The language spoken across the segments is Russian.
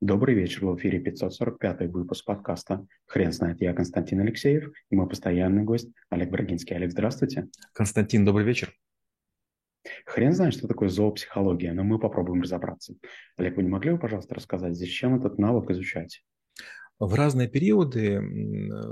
Добрый вечер, в эфире 545 выпуск подкаста «Хрен знает». Я Константин Алексеев и мой постоянный гость Олег Брагинский. Олег, здравствуйте. Константин, добрый вечер. Хрен знает, что такое зоопсихология, но мы попробуем разобраться. Олег, вы не могли бы, пожалуйста, рассказать, зачем этот навык изучать? В разные периоды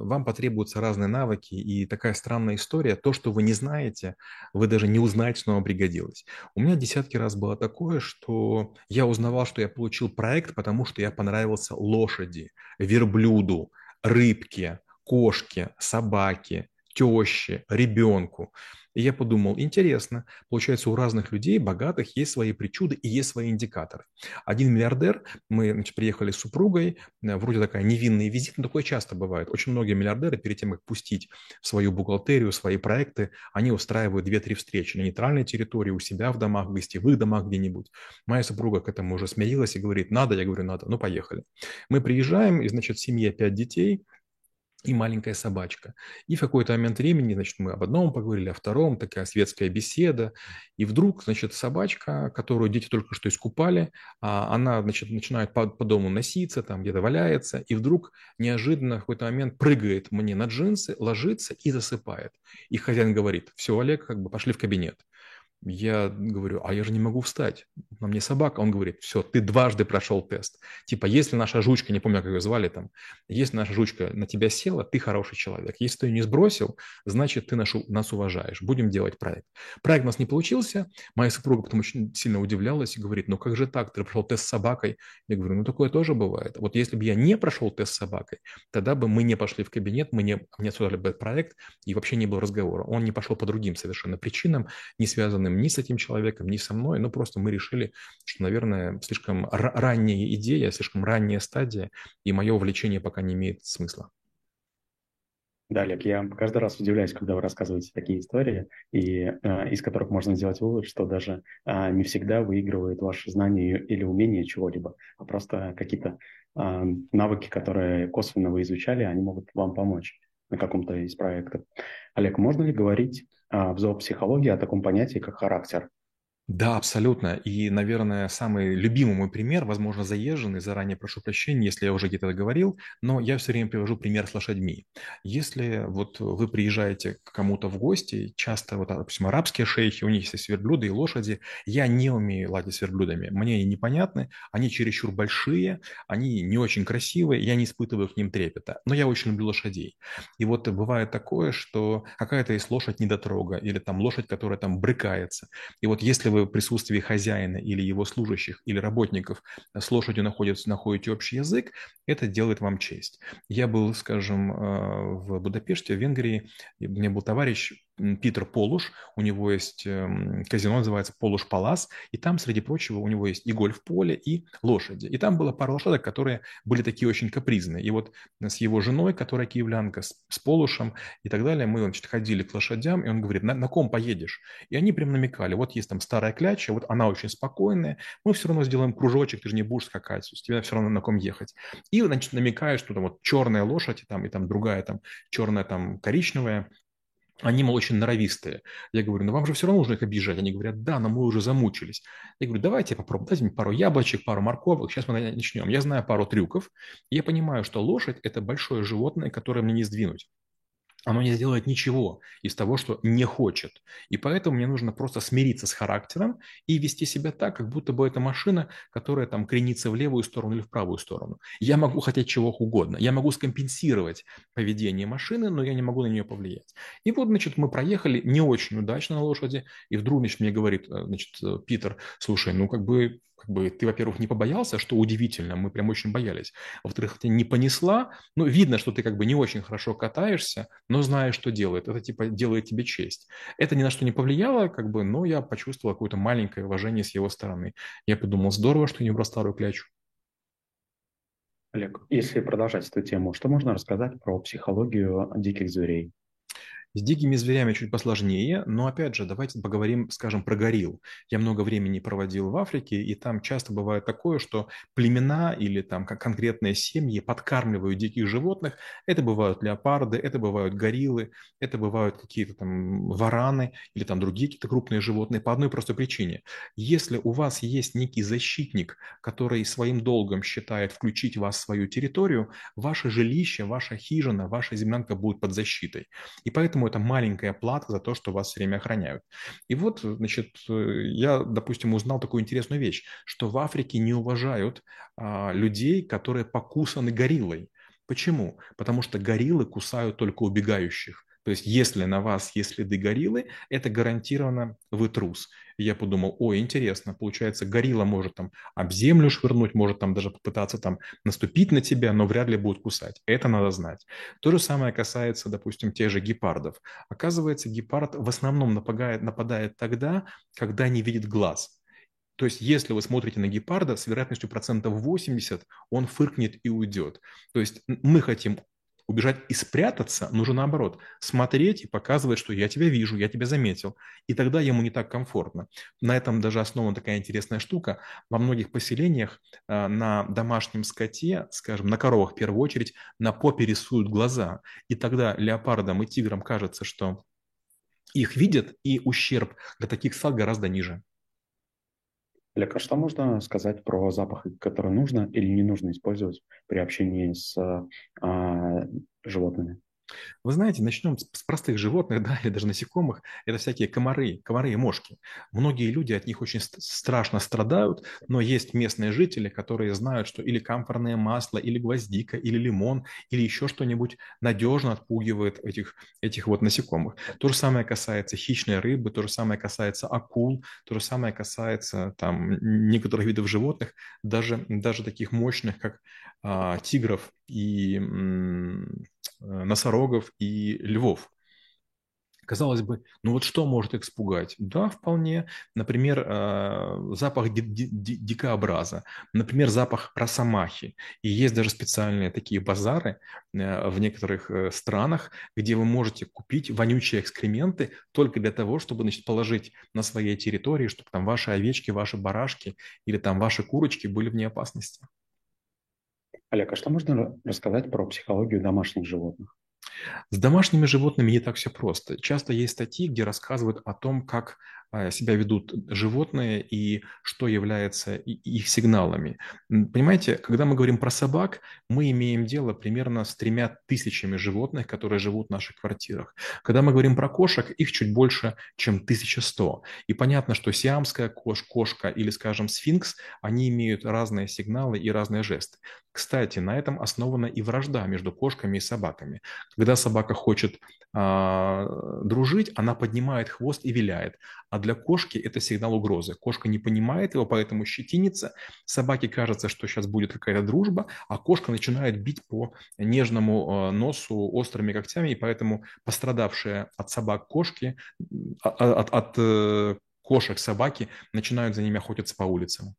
вам потребуются разные навыки, и такая странная история, то, что вы не знаете, вы даже не узнаете, что вам пригодилось. У меня десятки раз было такое, что я узнавал, что я получил проект, потому что я понравился лошади, верблюду, рыбке, кошке, собаке, теще, ребенку. И я подумал, интересно, получается, у разных людей, богатых, есть свои причуды и есть свои индикаторы. Один миллиардер, мы значит, приехали с супругой, э, вроде такая невинный визит, но такое часто бывает. Очень многие миллиардеры перед тем, как пустить в свою бухгалтерию, свои проекты, они устраивают 2-3 встречи на нейтральной территории, у себя в домах, в гостевых домах где-нибудь. Моя супруга к этому уже смирилась и говорит, надо, я говорю, надо, ну поехали. Мы приезжаем, и, значит, семье 5 детей – и маленькая собачка. И в какой-то момент времени, значит, мы об одном поговорили, о втором, такая светская беседа. И вдруг, значит, собачка, которую дети только что искупали, а, она, значит, начинает по, по дому носиться, там где-то валяется, и вдруг неожиданно в какой-то момент прыгает мне на джинсы, ложится и засыпает. И хозяин говорит, все, Олег, как бы пошли в кабинет. Я говорю, а я же не могу встать, на мне собака. Он говорит, все, ты дважды прошел тест. Типа, если наша жучка, не помню, как ее звали там, если наша жучка на тебя села, ты хороший человек. Если ты ее не сбросил, значит, ты нашу, нас уважаешь. Будем делать проект. Проект у нас не получился. Моя супруга потом очень сильно удивлялась и говорит, ну как же так, ты прошел тест с собакой? Я говорю, ну такое тоже бывает. Вот если бы я не прошел тест с собакой, тогда бы мы не пошли в кабинет, мы не, не обсуждали бы проект, и вообще не было разговора. Он не пошел по другим совершенно причинам, не связанным связанным ни с этим человеком, ни со мной, но просто мы решили, что, наверное, слишком ранняя идея, слишком ранняя стадия, и мое увлечение пока не имеет смысла. Да, Олег, я каждый раз удивляюсь, когда вы рассказываете такие истории, и э, из которых можно сделать вывод, что даже э, не всегда выигрывает ваше знание или умение чего-либо, а просто какие-то э, навыки, которые косвенно вы изучали, они могут вам помочь на каком-то из проектов. Олег, можно ли говорить а, в зоопсихологии о таком понятии, как характер? Да, абсолютно. И, наверное, самый любимый мой пример, возможно, заезженный, заранее прошу прощения, если я уже где-то говорил, но я все время привожу пример с лошадьми. Если вот вы приезжаете к кому-то в гости, часто, вот, допустим, арабские шейхи, у них есть верблюды и лошади, я не умею ладить с верблюдами, мне они непонятны, они чересчур большие, они не очень красивые, я не испытываю к ним трепета, но я очень люблю лошадей. И вот бывает такое, что какая-то есть лошадь недотрога, или там лошадь, которая там брыкается, и вот если вы в присутствии хозяина или его служащих или работников с лошадью находятся, находите общий язык, это делает вам честь. Я был, скажем, э, в Будапеште, в Венгрии, у меня был товарищ, Питер Полуш, у него есть эм, казино, называется Полуш Палас, и там, среди прочего, у него есть и гольф-поле, и лошади. И там была пара лошадок, которые были такие очень капризные. И вот с его женой, которая киевлянка, с, с Полушем и так далее, мы, значит, ходили к лошадям, и он говорит, на, на ком поедешь? И они прям намекали, вот есть там старая кляча, вот она очень спокойная, мы все равно сделаем кружочек, ты же не будешь скакать, тебе все равно на ком ехать. И, значит, намекают, что там вот черная лошадь, и там, и там другая там черная там коричневая, они, очень норовистые. Я говорю, ну вам же все равно нужно их обижать. Они говорят, да, но мы уже замучились. Я говорю, давайте попробуем, дайте мне пару яблочек, пару морковок, сейчас мы начнем. Я знаю пару трюков. Я понимаю, что лошадь – это большое животное, которое мне не сдвинуть оно не сделает ничего из того, что не хочет. И поэтому мне нужно просто смириться с характером и вести себя так, как будто бы это машина, которая там кренится в левую сторону или в правую сторону. Я могу хотеть чего угодно. Я могу скомпенсировать поведение машины, но я не могу на нее повлиять. И вот, значит, мы проехали не очень удачно на лошади, и вдруг, значит, мне говорит, э, значит, э, Питер, слушай, ну как бы как бы ты, во-первых, не побоялся, что удивительно, мы прям очень боялись. Во-вторых, ты не понесла, ну, видно, что ты как бы не очень хорошо катаешься, но знаешь, что делает. Это типа делает тебе честь. Это ни на что не повлияло, как бы, но я почувствовал какое-то маленькое уважение с его стороны. Я подумал, здорово, что не убрал старую клячу. Олег, если продолжать эту тему, что можно рассказать про психологию диких зверей? С дикими зверями чуть посложнее, но опять же, давайте поговорим, скажем, про горилл. Я много времени проводил в Африке, и там часто бывает такое, что племена или там как конкретные семьи подкармливают диких животных. Это бывают леопарды, это бывают гориллы, это бывают какие-то там вараны или там другие какие-то крупные животные по одной простой причине. Если у вас есть некий защитник, который своим долгом считает включить вас в свою территорию, ваше жилище, ваша хижина, ваша землянка будет под защитой. И поэтому это маленькая плата за то, что вас все время охраняют. И вот, значит, я, допустим, узнал такую интересную вещь, что в Африке не уважают а, людей, которые покусаны гориллой. Почему? Потому что гориллы кусают только убегающих. То есть, если на вас есть следы гориллы, это гарантированно вы трус. И я подумал, ой, интересно, получается, горилла может там об землю швырнуть, может там даже попытаться там наступить на тебя, но вряд ли будет кусать. Это надо знать. То же самое касается, допустим, тех же гепардов. Оказывается, гепард в основном нападает, нападает тогда, когда не видит глаз. То есть, если вы смотрите на гепарда, с вероятностью процентов 80 он фыркнет и уйдет. То есть, мы хотим Убежать и спрятаться нужно наоборот. Смотреть и показывать, что я тебя вижу, я тебя заметил. И тогда ему не так комфортно. На этом даже основана такая интересная штука. Во многих поселениях э, на домашнем скоте, скажем, на коровах в первую очередь, на попе рисуют глаза. И тогда леопардам и тиграм кажется, что их видят, и ущерб для таких стад гораздо ниже. Олег, а что можно сказать про запахи, которые нужно или не нужно использовать при общении с а, животными? Вы знаете, начнем с простых животных, да, или даже насекомых. Это всякие комары, комары и мошки. Многие люди от них очень страшно страдают, но есть местные жители, которые знают, что или камфорное масло, или гвоздика, или лимон, или еще что-нибудь надежно отпугивает этих, этих вот насекомых. То же самое касается хищной рыбы, то же самое касается акул, то же самое касается там некоторых видов животных, даже, даже таких мощных, как а, тигров и м, носорогов и львов. Казалось бы, ну вот что может их испугать? Да, вполне. Например, э, запах дикообраза, например, запах росомахи. И есть даже специальные такие базары э, в некоторых э, странах, где вы можете купить вонючие экскременты только для того, чтобы значит, положить на своей территории, чтобы там ваши овечки, ваши барашки или там ваши курочки были вне опасности. Олег, а что можно рассказать про психологию домашних животных? С домашними животными не так все просто. Часто есть статьи, где рассказывают о том, как себя ведут животные и что является их сигналами. Понимаете, когда мы говорим про собак, мы имеем дело примерно с тремя тысячами животных, которые живут в наших квартирах. Когда мы говорим про кошек, их чуть больше, чем 1100. И понятно, что сиамская кош, кошка или, скажем, сфинкс, они имеют разные сигналы и разные жесты. Кстати, на этом основана и вражда между кошками и собаками. Когда собака хочет а, дружить, она поднимает хвост и виляет. А для кошки это сигнал угрозы. Кошка не понимает его, поэтому щетинится. Собаке кажется, что сейчас будет какая-то дружба, а кошка начинает бить по нежному а, носу острыми когтями, и поэтому пострадавшие от собак кошки, а, а, от, от, от э, кошек собаки начинают за ними охотиться по улицам.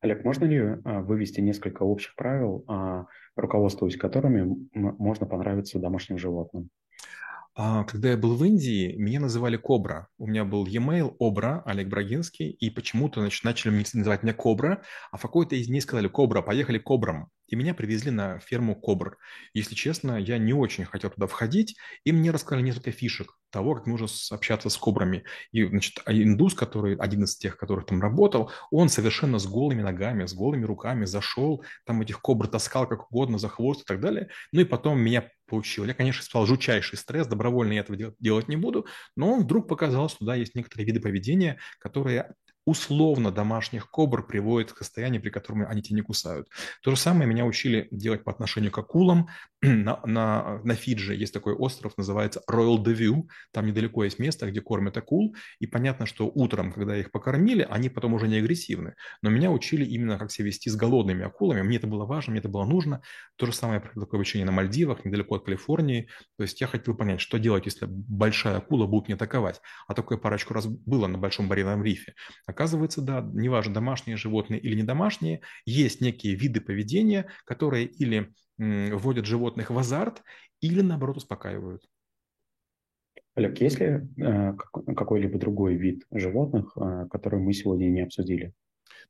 Олег, можно ли вывести несколько общих правил, руководствуясь которыми можно понравиться домашним животным? А, когда я был в Индии, меня называли Кобра. У меня был e-mail Обра, Олег Брагинский, и почему-то значит, начали называть меня Кобра, а в какой-то из дней сказали Кобра, поехали Кобрам. И меня привезли на ферму Кобр. Если честно, я не очень хотел туда входить, и мне рассказали несколько фишек того, как нужно общаться с кобрами. И, значит, а индус, который один из тех, которых там работал, он совершенно с голыми ногами, с голыми руками зашел, там этих кобр таскал как угодно за хвост и так далее. Ну и потом меня получил. Я, конечно, испытал жутчайший стресс, добровольно я этого делать не буду, но он вдруг показал, что да, есть некоторые виды поведения, которые условно домашних кобр приводит к состоянию, при котором они тебя не кусают. То же самое меня учили делать по отношению к акулам. На, на, на Фиджи есть такой остров, называется Royal Deview. Там недалеко есть место, где кормят акул. И понятно, что утром, когда их покормили, они потом уже не агрессивны. Но меня учили именно, как себя вести с голодными акулами. Мне это было важно, мне это было нужно. То же самое такое обучение на Мальдивах, недалеко от Калифорнии. То есть я хотел понять, что делать, если большая акула будет мне атаковать. А такое парочку раз было на Большом барьерном рифе. Оказывается, да, неважно, домашние животные или не домашние, есть некие виды поведения, которые или вводят животных в азарт, или наоборот успокаивают. Олег, есть ли э, какой-либо другой вид животных, э, который мы сегодня не обсудили?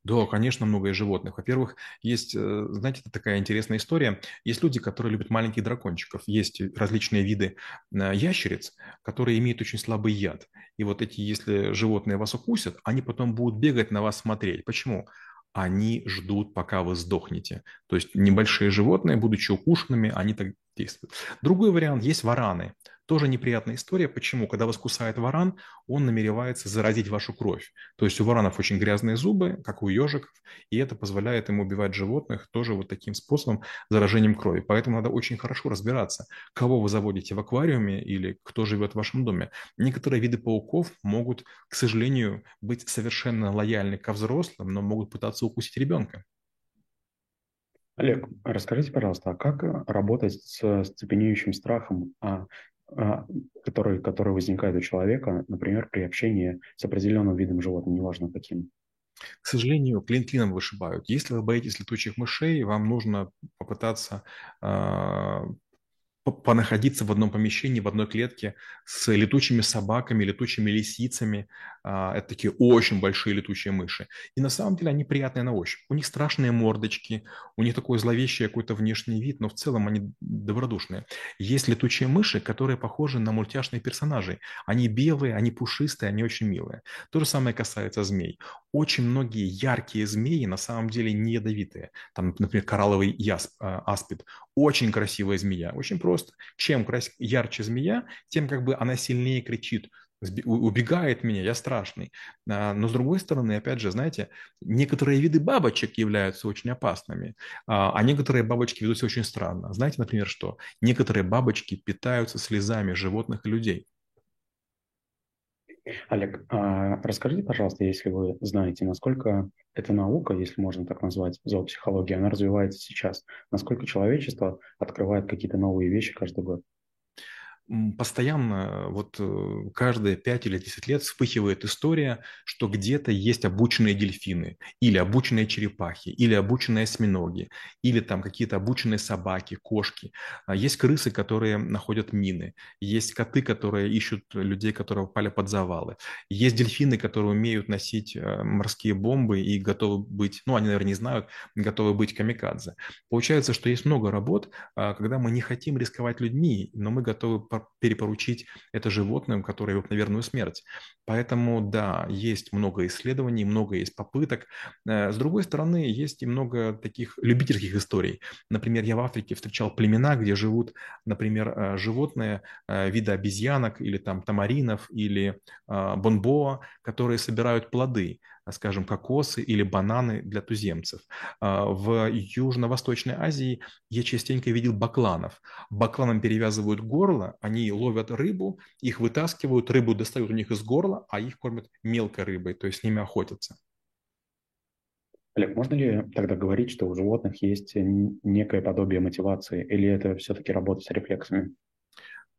Да, конечно, много из животных. Во-первых, есть, э, знаете, это такая интересная история. Есть люди, которые любят маленьких дракончиков. Есть различные виды э, ящериц, которые имеют очень слабый яд. И вот эти, если животные вас укусят, они потом будут бегать на вас смотреть. Почему? Они ждут, пока вы сдохнете. То есть небольшие животные, будучи укушенными, они так действуют. Другой вариант – есть вараны. Тоже неприятная история. Почему? Когда вас кусает варан, он намеревается заразить вашу кровь. То есть у варанов очень грязные зубы, как у ежиков, и это позволяет им убивать животных тоже вот таким способом, заражением крови. Поэтому надо очень хорошо разбираться, кого вы заводите в аквариуме или кто живет в вашем доме. Некоторые виды пауков могут, к сожалению, быть совершенно лояльны ко взрослым, но могут пытаться укусить ребенка. Олег, расскажите, пожалуйста, а как работать с цепенеющим страхом, а который, который возникает у человека, например, при общении с определенным видом животных, неважно каким. К сожалению, клин клином вышибают. Если вы боитесь летучих мышей, вам нужно попытаться а, понаходиться в одном помещении, в одной клетке с летучими собаками, летучими лисицами. А, это такие очень большие летучие мыши. И на самом деле они приятные на ощупь. У них страшные мордочки, у них такой зловещий какой-то внешний вид, но в целом они добродушные. Есть летучие мыши, которые похожи на мультяшные персонажей. Они белые, они пушистые, они очень милые. То же самое касается змей. Очень многие яркие змеи на самом деле не ядовитые. Там, например, коралловый ясп, а, аспид. Очень красивая змея, очень просто просто. Чем ярче змея, тем как бы она сильнее кричит, убегает меня, я страшный. А, но с другой стороны, опять же, знаете, некоторые виды бабочек являются очень опасными, а, а некоторые бабочки ведут себя очень странно. Знаете, например, что? Некоторые бабочки питаются слезами животных и людей. Олег, а расскажите, пожалуйста, если вы знаете, насколько эта наука, если можно так назвать, зоопсихология, она развивается сейчас, насколько человечество открывает какие-то новые вещи каждый год? Постоянно, вот э, каждые 5 или 10 лет вспыхивает история, что где-то есть обученные дельфины, или обученные черепахи, или обученные осьминоги, или там какие-то обученные собаки, кошки. А есть крысы, которые находят мины, есть коты, которые ищут людей, которые попали под завалы, есть дельфины, которые умеют носить э, морские бомбы и готовы быть, ну, они, наверное, не знают, готовы быть камикадзе. Получается, что есть много работ, а, когда мы не хотим рисковать людьми, но мы готовы перепоручить это животным, которое идут на верную смерть. Поэтому, да, есть много исследований, много есть попыток. Э, с другой стороны, есть и много таких любительских историй. Например, я в Африке встречал племена, где живут, например, э, животные э, вида обезьянок или там тамаринов или бонбоа, которые собирают плоды скажем, кокосы или бананы для туземцев. В Южно-Восточной Азии я частенько видел бакланов. Бакланам перевязывают горло, они ловят рыбу, их вытаскивают, рыбу достают у них из горла, а их кормят мелкой рыбой, то есть с ними охотятся. Олег, можно ли тогда говорить, что у животных есть некое подобие мотивации, или это все-таки работа с рефлексами?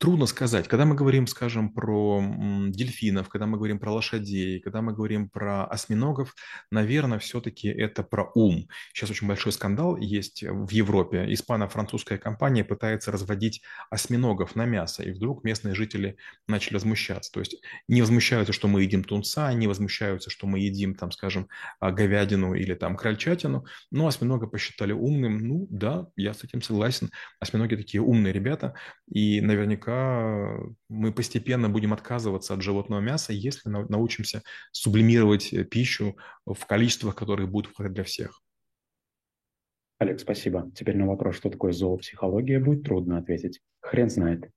Трудно сказать. Когда мы говорим, скажем, про дельфинов, когда мы говорим про лошадей, когда мы говорим про осьминогов, наверное, все-таки это про ум. Сейчас очень большой скандал есть в Европе. Испано-французская компания пытается разводить осьминогов на мясо, и вдруг местные жители начали возмущаться. То есть не возмущаются, что мы едим тунца, не возмущаются, что мы едим, там, скажем, а, говядину или там крольчатину, но осьминога посчитали умным. Ну да, я с этим согласен. Осьминоги такие умные ребята, и наверняка пока мы постепенно будем отказываться от животного мяса, если научимся сублимировать э, пищу в количествах, которые будут хватать для всех. Олег, спасибо. Теперь на вопрос, что такое зоопсихология, будет трудно ответить. Хрен знает.